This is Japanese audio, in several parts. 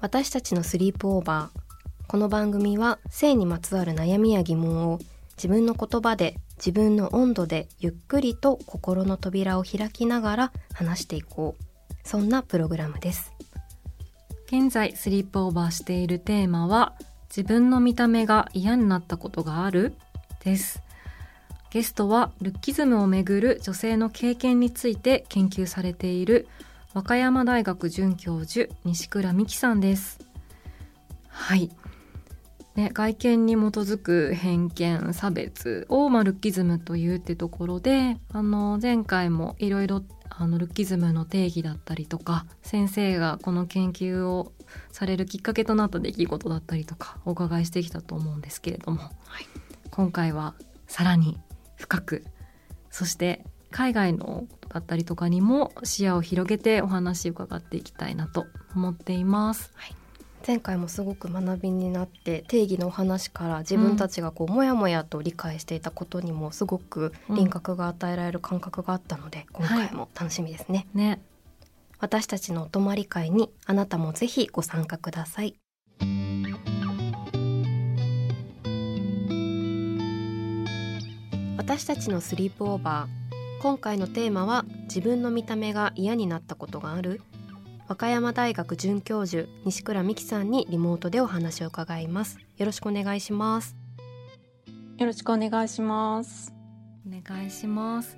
私たちのスリープオーバー。この番組は性にまつわる悩みや疑問を自分の言葉で自分の温度でゆっくりと心の扉を開きながら話していこう。そんなプログラムです。現在スリープオーバーしているテーマは自分の見た目が嫌になったことがある？です。ゲストはルッキズムをめぐる女性の経験について研究されている和歌山大学准教授西倉美希さんです。はい。ね、外見に基づく偏見差別を、まあ、ルッキズムというってところであの前回もいろいろあのルッキズムの定義だったりとか先生がこの研究をされるきっかけとなった出来事だったりとかお伺いしてきたと思うんですけれども、はい、今回はさらに深くそして海外のだったりとかにも視野を広げてお話を伺っていきたいなと思っています。はい前回もすごく学びになって定義のお話から自分たちがこう、もやもやと理解していたことにもすごく輪郭が与えられる感覚があったので、今回も楽しみですね。はい、ね私たちのお泊まり会にあなたもぜひご参加ください。私たちのスリープオーバー今回のテーマは自分の見た目が嫌になったことがある。和歌山大学准教授西倉美希さんにリモートでお話を伺います。よろしくお願いします。よろしくお願いします。お願いします。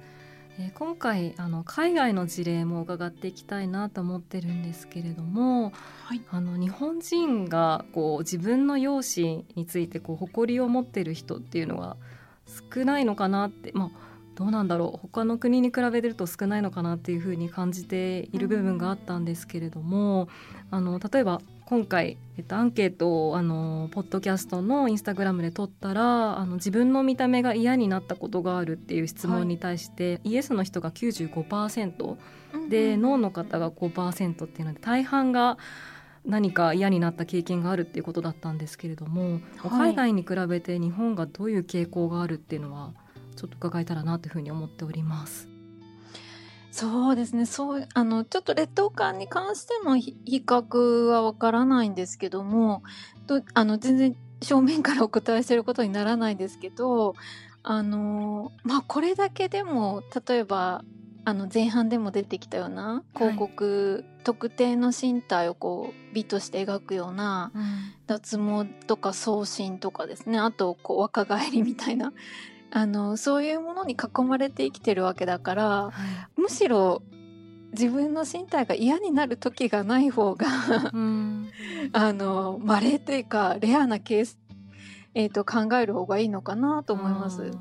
えー、今回あの海外の事例も伺っていきたいなと思ってるんですけれども、はい、あの日本人がこう自分の容姿についてこう誇りを持ってる人っていうのは少ないのかなって、まあ、どうなんだろう。他の国に比べると少ないのかなっていうふうに感じている部分があったんですけれども、あの例えば今回、えっと、アンケートをあのポッドキャストのインスタグラムで取ったらあの自分の見た目が嫌になったことがあるっていう質問に対して、はい、イエスの人が95%で、うん、ノーの方が5%っていうので大半が何か嫌になった経験があるっていうことだったんですけれども、はい、海外に比べて日本がどういう傾向があるっていうのはちょっと伺えたらなというふうに思っております。そうですね。そう、あの、ちょっと劣等感に関しての比較はわからないんですけども、とあの、全然正面からお答えしてることにならないんですけど、あの、まあ、これだけでも、例えば、あの前半でも出てきたような広告、はい、特定の身体をこう美として描くような、脱毛とか送信とかですねあとこう若返りみたいなあのそういうものに囲まれて生きてるわけだから、はい、むしろ自分の身体が嫌になる時がない方が あの稀というかレアなケース、えーと、考える方がいいのかなと思います。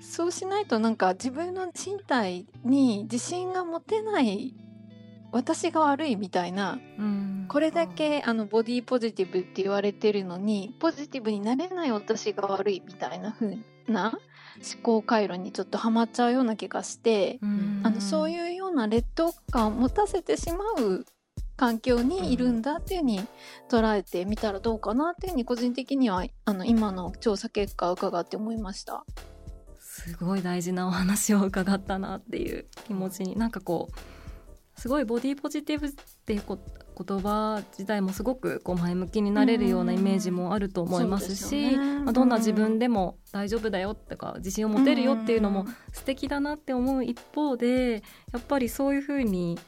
そうしないとなんか自分の身体に自信が持てない私が悪いみたいな、うん、これだけあのボディポジティブって言われてるのにポジティブになれない私が悪いみたいな風な思考回路にちょっとはまっちゃうような気がして、あのそういうような劣等感を持たせてしまう環境にいるんだっていうふうに捉えてみたらどうかなっていうふうに個人的にはあの今の調査結果を伺って思いました。すごい大事なお話を伺ったなっていう気持ちになんかこうすごいボディポジティブっていう言葉自体もすごくこう前向きになれるようなイメージもあると思いますし、まあ、どんな自分でも大丈夫だよとか自信を持てるよっていうのも素敵だなって思う一方でやっぱりそういうふうに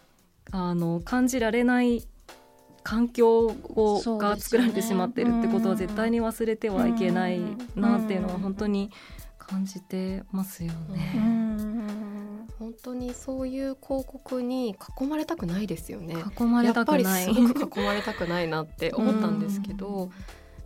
あの感じられない環境をが作られてしまってるってことは絶対に忘れてはいけないなっていうのは本当に感じてますよね。本当にそういう広告に囲まれたくないですよね。囲まれたくない。やっぱりすごく囲まれたくないなって思ったんですけど。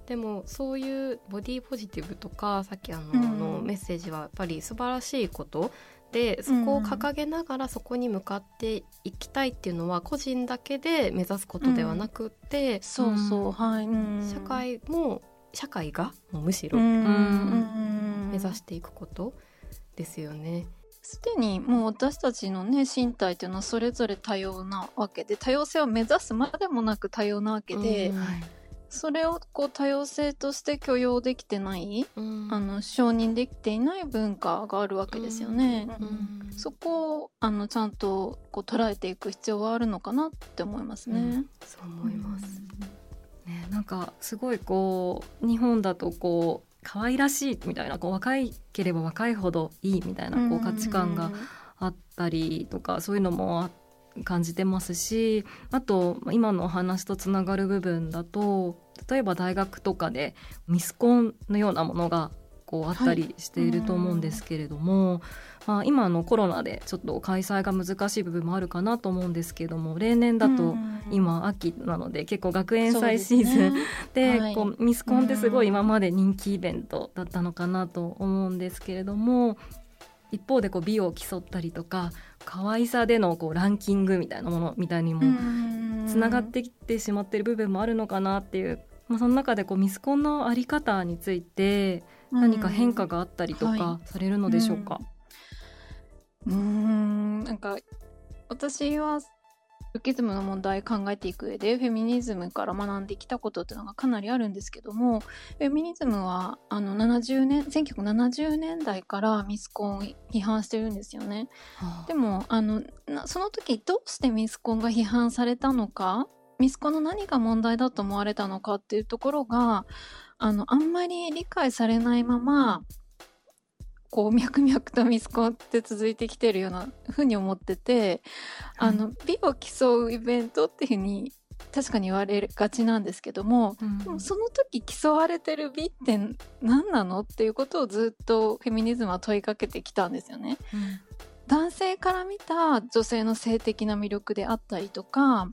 でもそういうボディポジティブとかさっきあの,、のメッセージはやっぱり素晴らしいことでそこを掲げながらそこに向かっていきたいっていうのは個人だけで目指すことではなくて、そうそうはい、社会も社会がむしろ、目指していくことですよね。すでにもう私たちのね身体っていうのはそれぞれ多様なわけで多様性を目指すまでもなく多様なわけで、うん。はい、それをこう多様性として許容できてない、うん、あの承認できていない文化があるわけですよね。うん、そこをあのちゃんとこう捉えていく必要はあるのかなって思いますね。そう思います。ね、なんかすごいこう日本だとこう可愛らしいみたいなこう若いければ若いほどいいみたいなこう価値観があったりとかそういうのも感じてますしあと今のお話とつながる部分だと例えば大学とかでミスコンのようなものがこうあったりしていると思うんですけれども、はい、まあ、今のコロナでちょっと開催が難しい部分もあるかなと思うんですけども例年だと今秋なので結構学園祭シーズン で、ね、こうミスコンってすごい今まで人気イベントだったのかなと思うんですけれども一方でこう美を競ったりとか可愛さでのこうランキングみたいなものみたいにもつながってきてしまっている部分もあるのかなっていう、まあ、その中でこうミスコンの在り方について何か変化があったりとかされるのでしょうか、うん、なんか私はルッキズムの問題考えていく上でフェミニズムから学んできたことっていうのがかなりあるんですけどもフェミニズムはあの70年1970年代からミスコンを批判してるんですよね。はあ、でもあのその時どうしてミスコンが批判されたのかミスコンの何が問題だと思われたのかっていうところがあのあんまり理解されないままこう脈々とミスコンって続いてきてるようなふうに思ってて、はい、あの美を競うイベントっていうふうに確かに言われがちなんですけども、うん、でもその時競われてる美って何なのっていうことをずっとフェミニズムは問いかけてきたんですよね。うん、男性から見た女性の性的な魅力であったりとか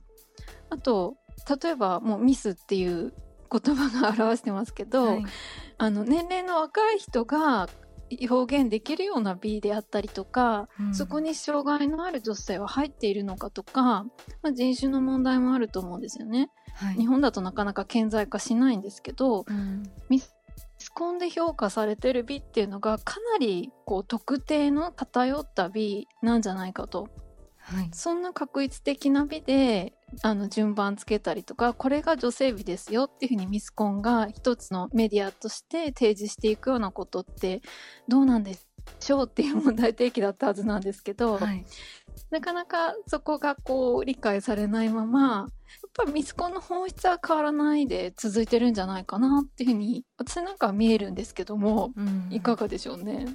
あと例えばもうミスっていう言葉が表してますけど、はい、あの年齢の若い人が表現できるような美であったりとか、うん、そこに障害のある女性は入っているのかとか、まあ、人種の問題もあると思うんですよね。はい、日本だとなかなか顕在化しないんですけど、うん、ミスコンで評価されてる美っていうのがかなりこう特定の偏った美なんじゃないかと。はい、そんな確一的な美であの順番つけたりとかこれが女性美ですよっていうふうにミスコンが一つのメディアとして提示していくようなことってどうなんでしょうっていう問題提起だったはずなんですけど、はい、なかなかそこがこう理解されないままやっぱりミスコンの本質は変わらないで続いてるんじゃないかなっていうふうに私なんかは見えるんですけども、うん、いかがでしょうね。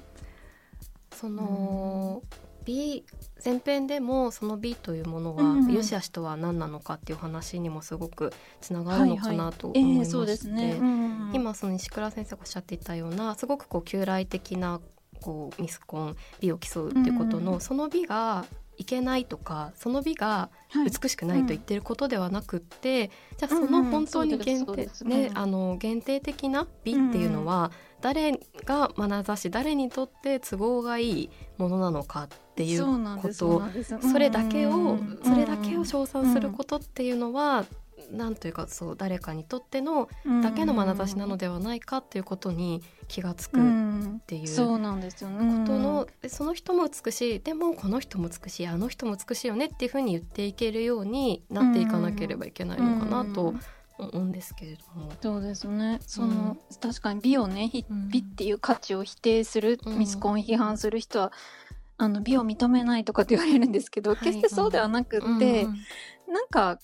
その、うん美前編でもその美というものは、うん、良し悪しとは何なのかっていう話にもすごくつながるのかなと思いまして。今その西倉先生がおっしゃっていたようなすごくこう旧来的なこうミスコン美を競うっていうことの、うん、その美がいけないとかその美が美しくないと言ってることではなくって、はいうん、じゃあその本当に限定、ね、あの限定的な美っていうのは、誰が眼差し誰にとって都合がいいものなのかっていうこと。それだけをそれだけを称賛することっていうのはなんというかそう誰かにとってのだけの眼差しなのではないかっていうことに気が付くっていうそうなんですよね。ことのその人も美しい。でもこの人も美しい。あの人も美しいよねっていうふうに言っていけるようになっていかなければいけないのかなと思うんですけれども。そうですね。その、うん、確かに美をね美っていう価値を否定する、ミスコン批判する人はあの美を認めないとかって言われるんですけど、決してそうではなくって、うんうん、なんか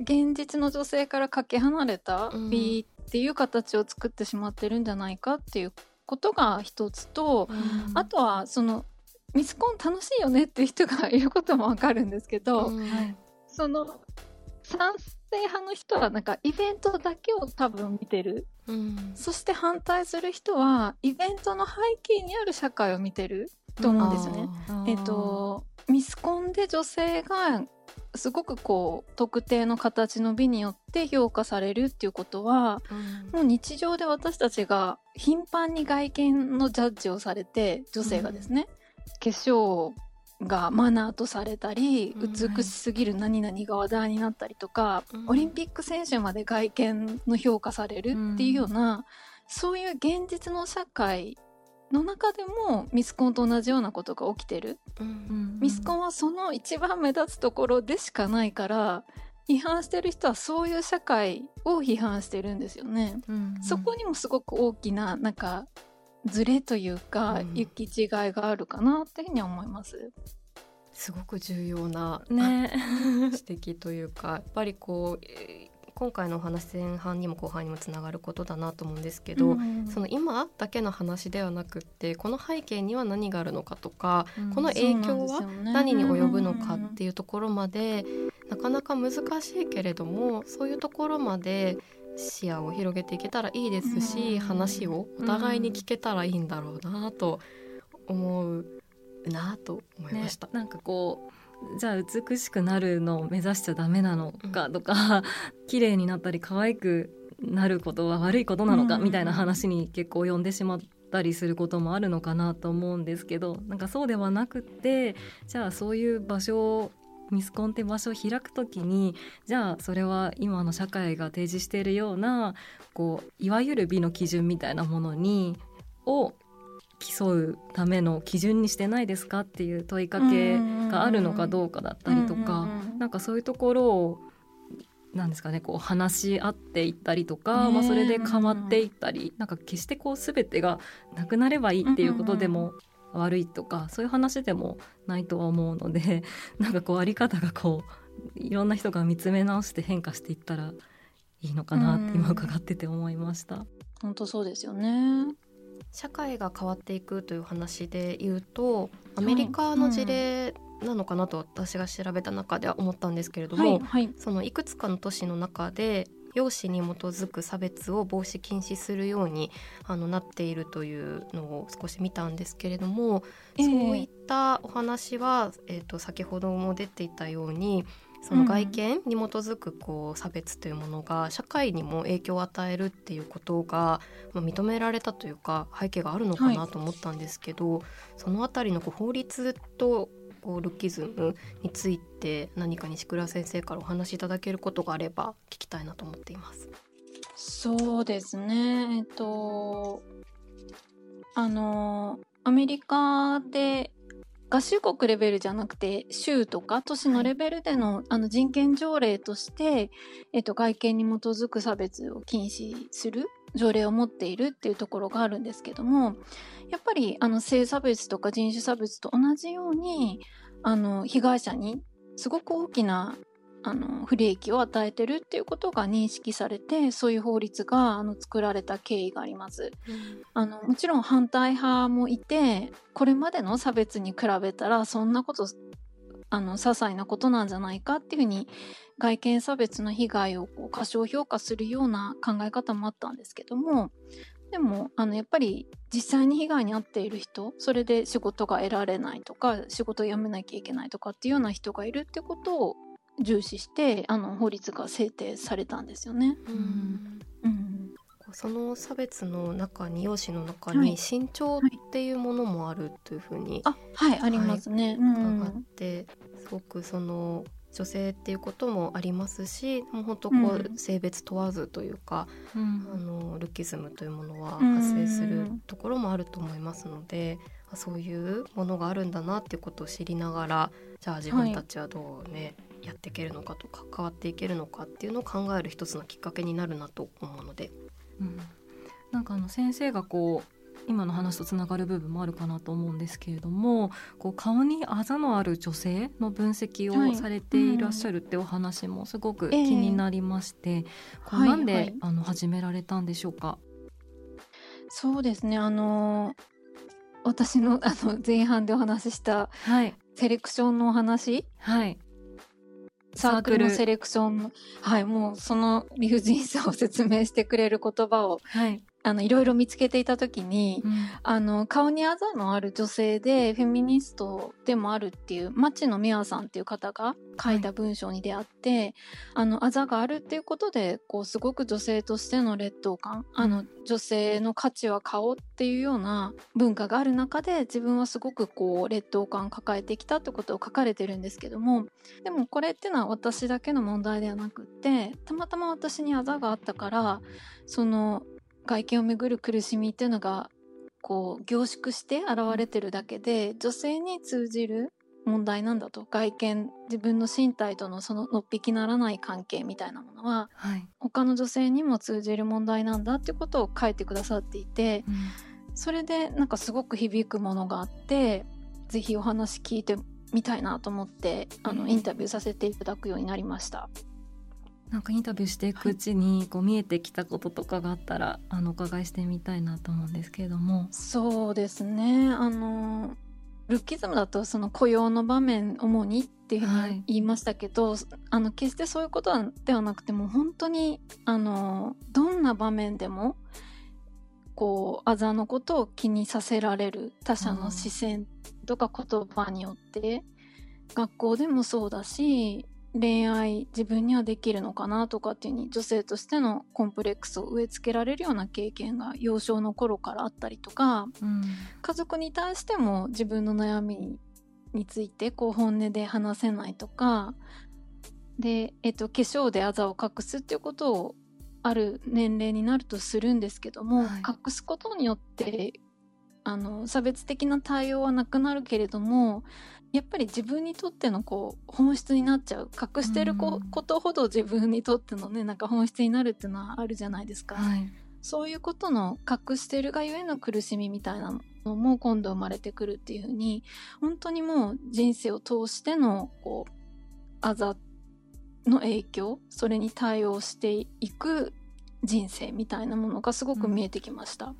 現実の女性からかけ離れた美っていう形を作ってしまってるんじゃないかっていうことが一つと、うん、あとはそのミスコン楽しいよねっていう人がいることもわかるんですけど、うん、その賛成派の人はなんかイベントだけを多分見てる、うん、そして反対する人はイベントの背景にある社会を見てると思うんですよね。えっとミスコンで女性がすごくこう特定の形の美によって評価されるっていうことは、うん、もう日常で私たちが頻繁に外見のジャッジをされて女性がですね、うん、化粧がマナーとされたり、美しすぎる何々が話題になったりとか、うん、オリンピック選手まで外見の評価されるっていうような、そういう現実の社会の中でもミスコンと同じようなことが起きてる、うん、ミスコンはその一番目立つところでしかないから批判してる人はそういう社会を批判してるんですよね、うん。うん、そこにもすごく大きななんかズレというか、行き違いがあるかなっていうふうに思います。すごく重要な、ね、指摘というかやっぱりこう今回のお話前半にも後半にもつながることだなと思うんですけど、うん、その今だけの話ではなくってこの背景には何があるのかとか、うん、この影響は何に及ぶのかっていうところまで、なかなか難しいけれどもそういうところまで視野を広げていけたらいいですし、話をお互いに聞けたらいいんだろうなと思うなと思いました。ね、なんかこうじゃあ美しくなるのを目指しちゃダメなのかとか、うん、綺麗になったり可愛くなることは悪いことなのかみたいな話に結構及んでしまったりすることもあるのかなと思うんですけどなんかそうではなくってじゃあそういう場所をミスコンって場所を開くときにじゃあそれは今の社会が提示しているようなこういわゆる美の基準みたいなものにを競うための基準にしてないですかっていう問いかけがあるのかどうかだったりとか、なんかそういうところをなんですかねこう話し合っていったりとか、まあ、それで変わっていったり、なんか決してこう全てがなくなればいいっていうことでも悪いとか、そういう話でもないとは思うので なんかこうあり方がこういろんな人が見つめ直して変化していったらいいのかなって今伺ってて思いました。本当そうですよね社会が変わっていくという話で言うとアメリカの事例なのかなと私が調べた中では思ったんですけれども、はいはい、そのいくつかの都市の中で容姿に基づく差別を防止禁止するようにあのなっているというのを少し見たんですけれども、えー、そういったお話は、えーと先ほども出ていたようにその外見に基づくこう差別というものが社会にも影響を与えるっていうことが、ま、認められたというか背景があるのかなと思ったんですけど、はい、その辺りのこう法律とこうルッキズムについて何か西倉先生からお話しいただけることがあれば聞きたいなと思っています。そうですねえっとあのアメリカで合衆国レベルじゃなくて州とか都市のレベルでのはい、あの人権条例として、えっと、外見に基づく差別を禁止する条例を持っているっていうところがあるんですけどもやっぱりあの性差別とか人種差別と同じようにあの被害者にすごく大きなあの不利益を与えてるっていうことが認識されてそういう法律があの作られた経緯があります、うん、あのもちろん反対派もいてこれまでの差別に比べたらそんなことあの些細なことなんじゃないかっていうふうに外見差別の被害をこう過小評価するような考え方もあったんですけどもでもあのやっぱり実際に被害に遭っている人それで仕事が得られないとか仕事を辞めなきゃいけないとかっていうような人がいるってことを重視してあの法律が制定されたんですよね。うん、うん、その差別の中に容姿の中に身長っていうものもあるというふうに、はい、はい、ありますね。伺って、すごくその女性っていうこともありますしもう本当こう、性別問わずというか、うん、あのルッキズムというものは発生するところもあると思いますので、そういうものがあるんだなっていうことを知りながらじゃあ自分たちはどうね、はいやっていけるのかとか変わっていけるのかっていうのを考える一つのきっかけになるなと思うので。うん、なんかあの先生がこう今の話とつながる部分もあるかなと思うんですけれどもこう顔にあざのある女性の分析をされていらっしゃるってお話もすごく気になりまして、えー、これなんで、はいはい、あの始められたんでしょうか？そうですね。あの私のあの前半でお話しした、はい、セレクションのお話、はい、サークル。のセレクション。のはいもうその理不尽さを説明してくれる言葉を、はい、あのいろいろ見つけていた時に、うん、あの顔にあざのある女性でフェミニストでもあるっていう町野美和さんっていう方が書いた文章に出会って、はい、あのあざがあるっていうことでこうすごく女性としての劣等感あの女性の価値は顔っていうような文化がある中で自分はすごくこう劣等感抱えてきたってことを書かれてるんですけどもでもこれっていうのは私だけの問題ではなくってたまたま私にあざがあったからその外見をめぐる苦しみっていうのがこう凝縮して現れてるだけで女性に通じる問題なんだと。外見自分の身体とのそののっぴきならない関係みたいなものは、はい、他の女性にも通じる問題なんだっていうことを書いてくださっていて、うん、それでなんかすごく響くものがあって是非お話聞いてみたいなと思ってあのインタビューさせていただくようになりました。なんかインタビューしていくうちにこう見えてきたこととかがあったらあのお伺いしてみたいなと思うんですけれども。そうですね。あのルッキズムだとその雇用の場面主にっていうふうに言いましたけど、はい、あの決してそういうことではなくても本当にあのどんな場面でもこうあざのことを気にさせられる他者の視線とか言葉によって学校でもそうだし恋愛自分にはできるのかなとかっていうに女性としてのコンプレックスを植え付けられるような経験が幼少の頃からあったりとか、うん、家族に対しても自分の悩みについてこう本音で話せないとかで、えっと、化粧であざを隠すっていうことをある年齢になるとするんですけども、はい、隠すことによってあの差別的な対応はなくなるけれどもやっぱり自分にとってのこう本質になっちゃう。隠してるこ,、ことほど自分にとってのねなんか本質になるっていうのはあるじゃないですか、はい、そういうことの隠してるがゆえの苦しみみたいなのも今度生まれてくるっていうふうに本当にもう人生を通してのこうあざの影響それに対応していく人生みたいなものがすごく見えてきました。うん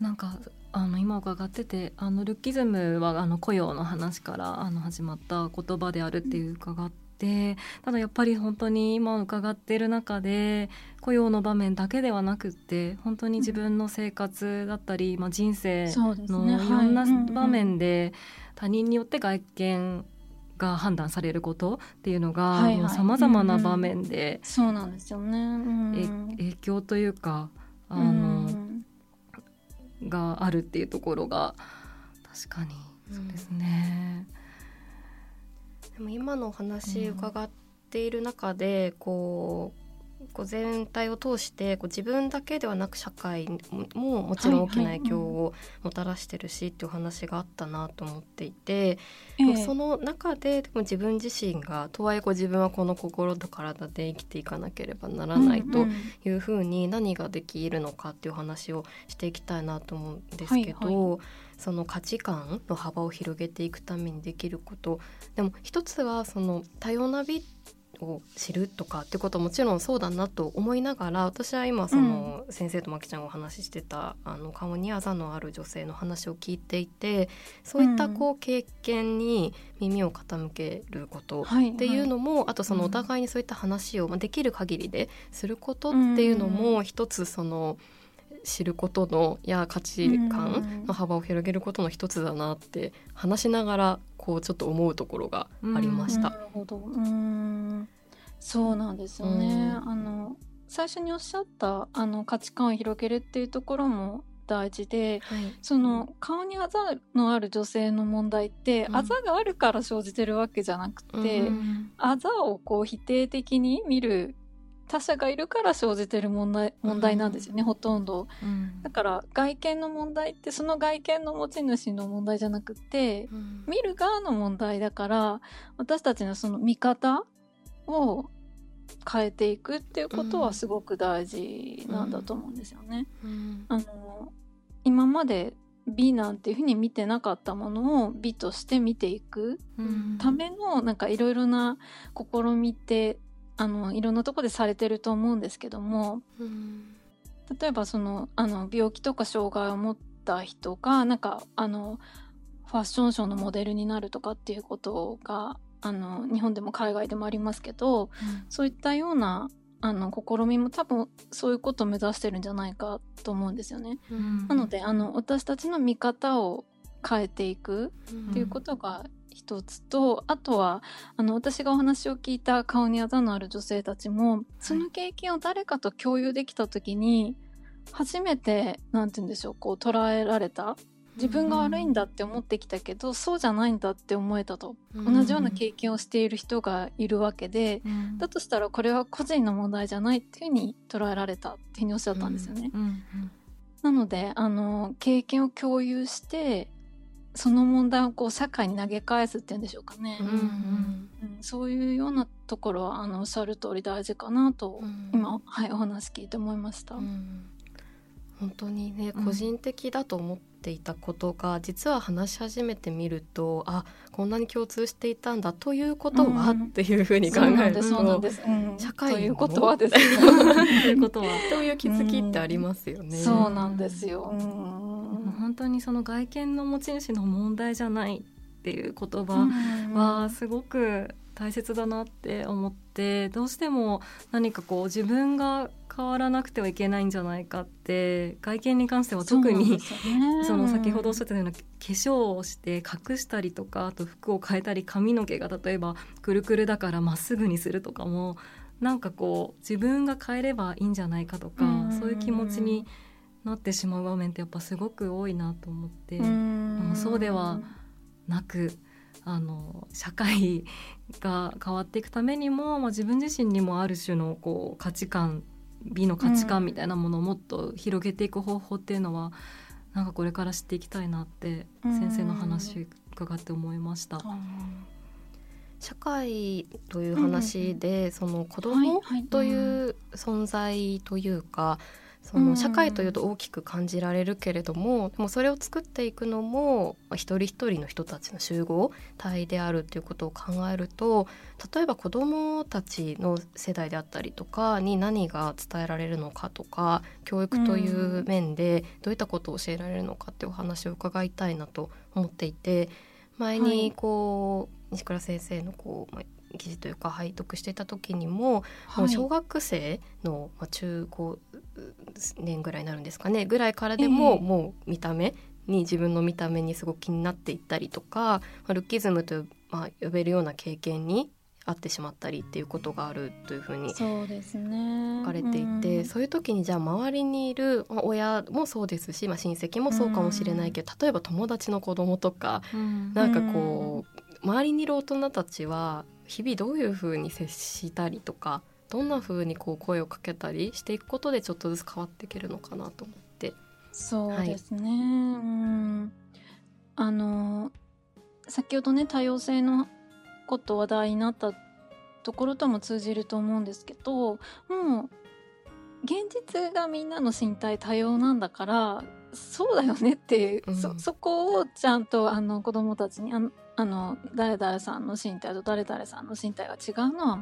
なんかあの今伺っててあのルッキズムはあの雇用の話からあの始まった言葉であるっていう伺ってただやっぱり本当に今伺っている中で雇用の場面だけではなくって本当に自分の生活だったり、まあ、人生のいろんな場面で他人によって外見が判断されることっていうのがさまざまな場面で、そうなんですよね、影響というかあの、があるっていうところが確かにそうですね。うん、でも今のお話伺っている中で、こうこう全体を通してこう自分だけではなく社会ももちろん大きな影響をもたらしてるしっていう話があったなと思っていて、はいはい、その中ででも自分自身がとはいえこう自分はこの心と体で生きていかなければならないというふうに何ができるのかっていう話をしていきたいなと思うんですけど。はいはい。その価値観の幅を広げていくためにできること。でも一つはその多様な美を知るとかってことはもちろんそうだなと思いながら私は今その、先生とまきちゃんがお話ししてたあの顔にあざのある女性の話を聞いていてそういったこう経験に耳を傾けることっていうのも、はいはい、あとそのお互いにそういった話を、まあ、できる限りですることっていうのも一つその。知ることのや価値観の幅を広げることの一つだなって話しながらこうちょっと思うところがありました。なるほど。うん。そうなんですよね、あの最初におっしゃったあの価値観を広げるっていうところも大事で、はい、その顔にあざのある女性の問題って、うん、あざがあるから生じてるわけじゃなくて、うん、あざをこう否定的に見る他者がいるから生じてる問題問題なんですよね、うん、ほとんど、うん、だから外見の問題ってその外見の持ち主の問題じゃなくて、うん、見る側の問題だから私たちのその見方を変えていくっていうことはすごく大事なんだと思うんですよね。あの今まで美なんていうふうに見てなかったものを美として見ていくためのなんかいろいろな試みってあのいろんなとこでされてると思うんですけども、うん、例えばそのあの病気とか障害を持った人がなんかあのファッションショーのモデルになるとかっていうことがあの日本でも海外でもありますけど、そういったようなあの試みも多分そういうことを目指してるんじゃないかと思うんですよね。なのであの私たちの見方を変えていくっていうことが一つと、あとはあの私がお話を聞いた顔にあざのある女性たちもその経験を誰かと共有できた時に初めて何て言うんでしょうこう捉えられた。自分が悪いんだって思ってきたけど、うん、そうじゃないんだって思えたと、うん、同じような経験をしている人がいるわけで、うん、だとしたらこれは個人の問題じゃないっていうふうに捉えられたっていうふうにおっしゃったんですよね。なのであの経験を共有してその問題をこう社会に投げ返すっていうんでしょうかね、うんうん。うん、そういうようなところはあのおっしゃる通り大事かなと、今、はい、お話聞いて思いました。本当にね、個人的だと思っていたことが実は話し始めてみるとあこんなに共通していたんだということは、うん、っていうふうに考えると社会ということはですね。ということはという気づきってありますよね。そうなんですよ、本当にその外見の持ち主の問題じゃないっていう言葉はすごく大切だなって思ってどうしても何かこう自分が変わらなくてはいけないんじゃないかって外見に関しては特にそ、ね,、の先ほどおっしゃったような化粧をして隠したりとかあと服を変えたり髪の毛が例えばくるくるだからまっすぐにするとかもなんかこう自分が変えればいいんじゃないかとかそういう気持ちになってしまう場面ってやっぱすごく多いなと思って。そうではなくあの社会が変わっていくためにも、まあ、自分自身にもある種のこう価値観美の価値観みたいなものをもっと広げていく方法っていうのは、うん、なんかこれから知っていきたいなって先生の話伺って思いました。社会という話で、うん、その子供という存在というか、その社会というと大きく感じられるけれども、でもそれを作っていくのも、まあ、一人一人の人たちの集合体であるということを考えると例えば子どもたちの世代であったりとかに何が伝えられるのかとか教育という面でどういったことを教えられるのかっていうお話を伺いたいなと思っていて前にこう、はい、西倉先生のこう、まあ記事というか拝読していた時にもはい、もう小学生の、まあ、中高年ぐらいになるんですかねぐらいからでも、えー、もう見た目に自分の見た目にすごく気になっていったりとか、まあ、ルッキズムと、まあ、呼べるような経験にあってしまったりっていうことがあるというふうにそうですね。書かれていて、うん、そういう時にじゃあ周りにいる、まあ、親もそうですし、まあ、親戚もそうかもしれないけど、うん、例えば友達の子供とか、うん、なんかこう、周りにいる大人たちは日々どういうふうに接したりとかどんなふうにこう声をかけたりしていくことでちょっとずつ変わっていけるのかなと思って。そうですね、はい、うん。あの先ほどね多様性のこと話題になったところとも通じると思うんですけどもう現実がみんなの身体多様なんだからそうだよねっていう、うん、そそこをちゃんとあの子供たちにあのあの誰々さんの身体と誰々さんの身体が違うのは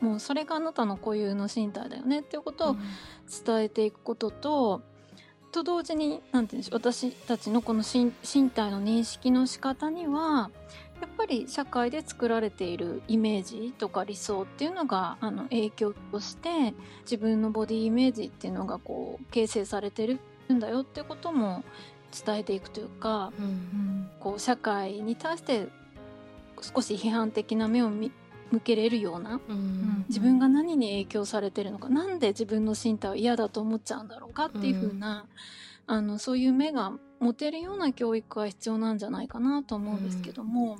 もうそれがあなたの固有の身体だよねっていうことを伝えていくことと、うん、と同時に何て言うんでしょう私たちのこの身体の認識の仕方にはやっぱり社会で作られているイメージとか理想っていうのがあの影響として自分のボディイメージっていうのがこう形成されてるんだよっていうことも伝えていくというか、うん、こう社会に対して少し批判的な目を向けれるような、うん、自分が何に影響されてるのか何で自分の身体を嫌だと思っちゃうんだろうかっていうふうな、あのそういう目が持てるような教育が必要なんじゃないかなと思うんですけども。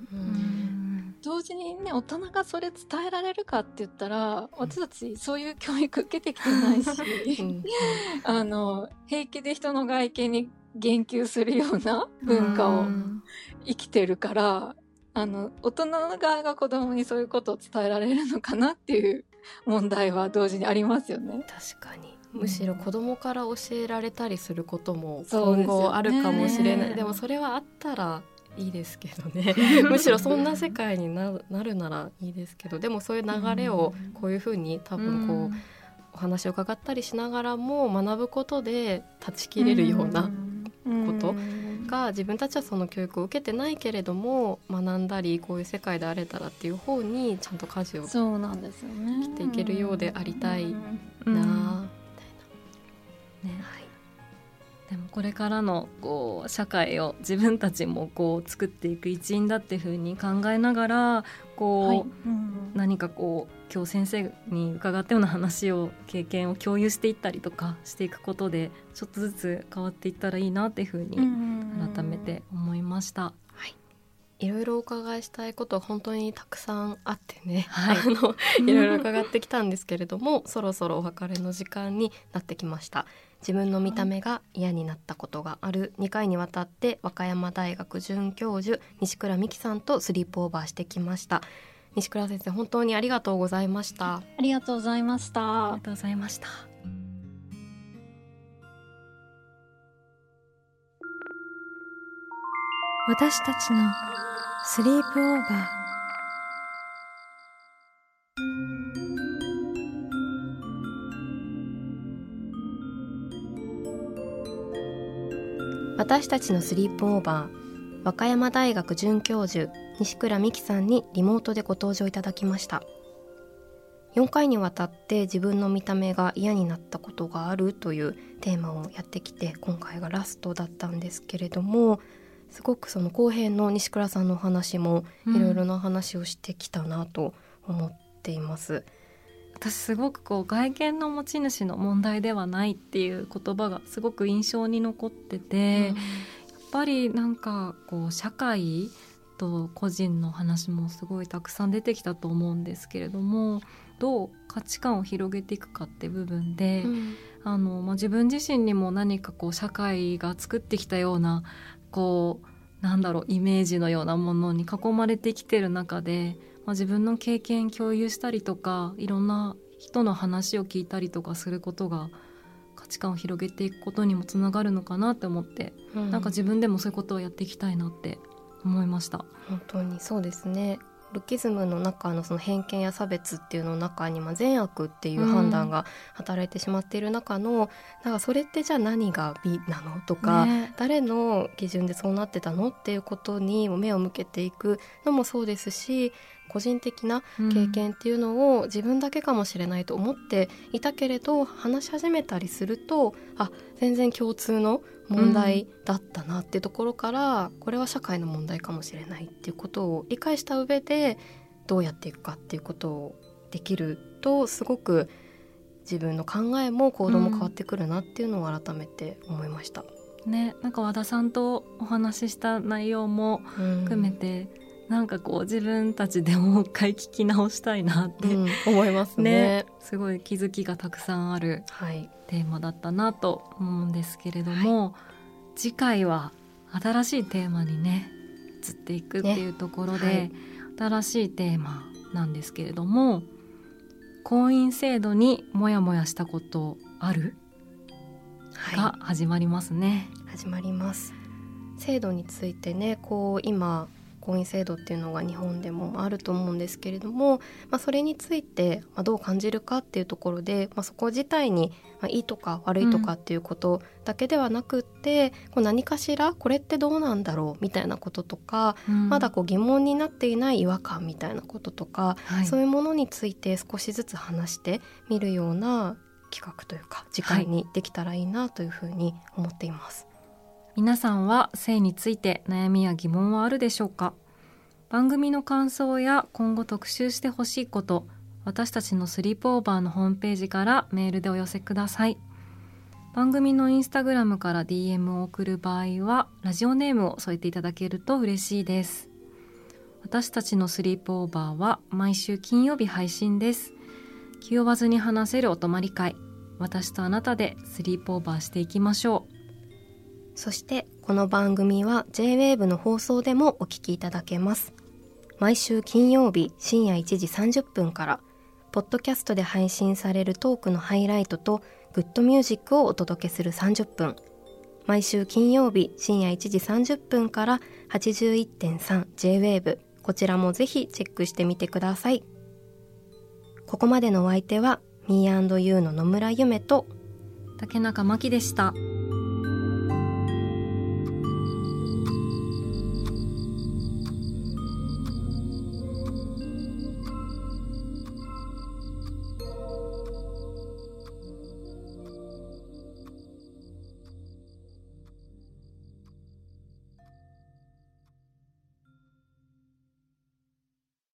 同時にね大人がそれ伝えられるかって言ったら私たちそういう教育受けてきてないし、あの平気で人の外見に言及するような文化を生きてるから、あの、大人の側が子供にそういうことを伝えられるのかなっていう 問題は同時にありますよね。確かに。むしろ子供から教えられたりすることも今後あるかもしれない。ででもそれはあったらいいですけどね。むしろそんな世界になるならいいですけど。でもそういう流れをこういうふうに多分こう、お話を伺ったりしながらも学ぶことで断ち切れるようなことが自分たちはその教育を受けてないけれども学んだりこういう世界であれたらっていう方にちゃんと舵をそうなんですよね。切っていけるようでありたいな、うん。みたいな。ね。はいでもこれからのこう社会を自分たちもこう作っていく一員だっていうふうに考えながらこう、はい。うん。何かこう今日先生に伺ったような話を経験を共有していったりとかしていくことでちょっとずつ変わっていったらいいなっていうふうに改めて思いました。いろいろお伺いしたいことは本当にたくさんあってね、はい。あのいろいろ伺ってきたんですけれども そろそろお別れの時間になってきました。自分の見た目が嫌になったことがある。2回にわたって和歌山大学准教授西倉美希さんとスリープオーバーしてきました。西倉先生本当にありがとうございました。ありがとうございましあたりがとうございました。私たちのスリープオーバー。私たちのスリープオーバー。和歌山大学准教授西倉美希さんにリモートでご登場いただきました。4回にわたって自分の見た目が嫌になったことがあるというテーマをやってきて今回がラストだったんですけれどもすごくその後編の西倉さんのお話もいろいろな話をしてきたなと思っています。私すごくこう外見の持ち主の問題ではないっていう言葉がすごく印象に残ってて、やっぱりなんかこう社会と個人の話もすごいたくさん出てきたと思うんですけれどもどう価値観を広げていくかって部分で、うん。あのまあ、自分自身にも何かこう社会が作ってきたようなこうなんだろうイメージのようなものに囲まれてきてる中で、まあ、自分の経験共有したりとかいろんな人の話を聞いたりとかすることが価値観を広げていくことにもつながるのかなって思って、うんなんか自分でもそういうことをやっていきたいなって思いました。本当にそうですねルッキズムの中のその偏見や差別っていうの中に、まあ、善悪っていう判断が働いてしまっている中の、なんかそれってじゃあ何が美なのとか、ね。誰の基準でそうなってたのっていうことに目を向けていくのもそうですし個人的な経験っていうのを自分だけかもしれないと思っていたけれど話し始めたりするとあ全然共通の問題だったなっていうところから、これは社会の問題かもしれないっていうことを理解した上でどうやっていくかっていうことをできるとすごく自分の考えも行動も変わってくるなっていうのを改めて思いました。ね、なんか和田さんとお話しした内容も含めて、なんかこう自分たちでもう一回聞き直したいなって、うん思いますね。ねすごい気づきがたくさんあるはい、テーマだったなと思うんですけれども、次回は新しいテーマにね移っていくっていうところで、ね。はい新しいテーマなんですけれども婚姻制度にモヤモヤしたことある？はい。が始まりますね。始まります。制度についてねこう今婚姻制度っていうのが日本でもあると思うんですけれども、まあ、それについてまあどう感じるかっていうところで、まあ、そこ自体にまあいいとか悪いとかっていうことだけではなくって、こう何かしらこれってどうなんだろうみたいなこととか、うん。まだこう疑問になっていない違和感みたいなこととか、はい。そういうものについて少しずつ話してみるような企画というか時間にできたらいいなというふうに思っています。皆さんは性について悩みや疑問はあるでしょうか？番組の感想や今後特集してほしいこと私たちのスリープオーバーのホームページからメールでお寄せください。番組のインスタグラムから DM を送る場合はラジオネームを添えていただけると嬉しいです。私たちのスリープオーバーは毎週金曜日配信です。気負わずに話せるお泊まり会。私とあなたでスリープオーバーしていきましょう。そしてこの番組は J-WAVE の放送でもお聞きいただけます。毎週金曜日深夜1時30分から、ポッドキャストで配信されるトークのハイライトとグッドミュージックをお届けする30分。毎週金曜日深夜1時30分から 81.3J-WAVE こちらもぜひチェックしてみてください。ここまでのお相手は Me&You の野村ゆめと竹中真希でした。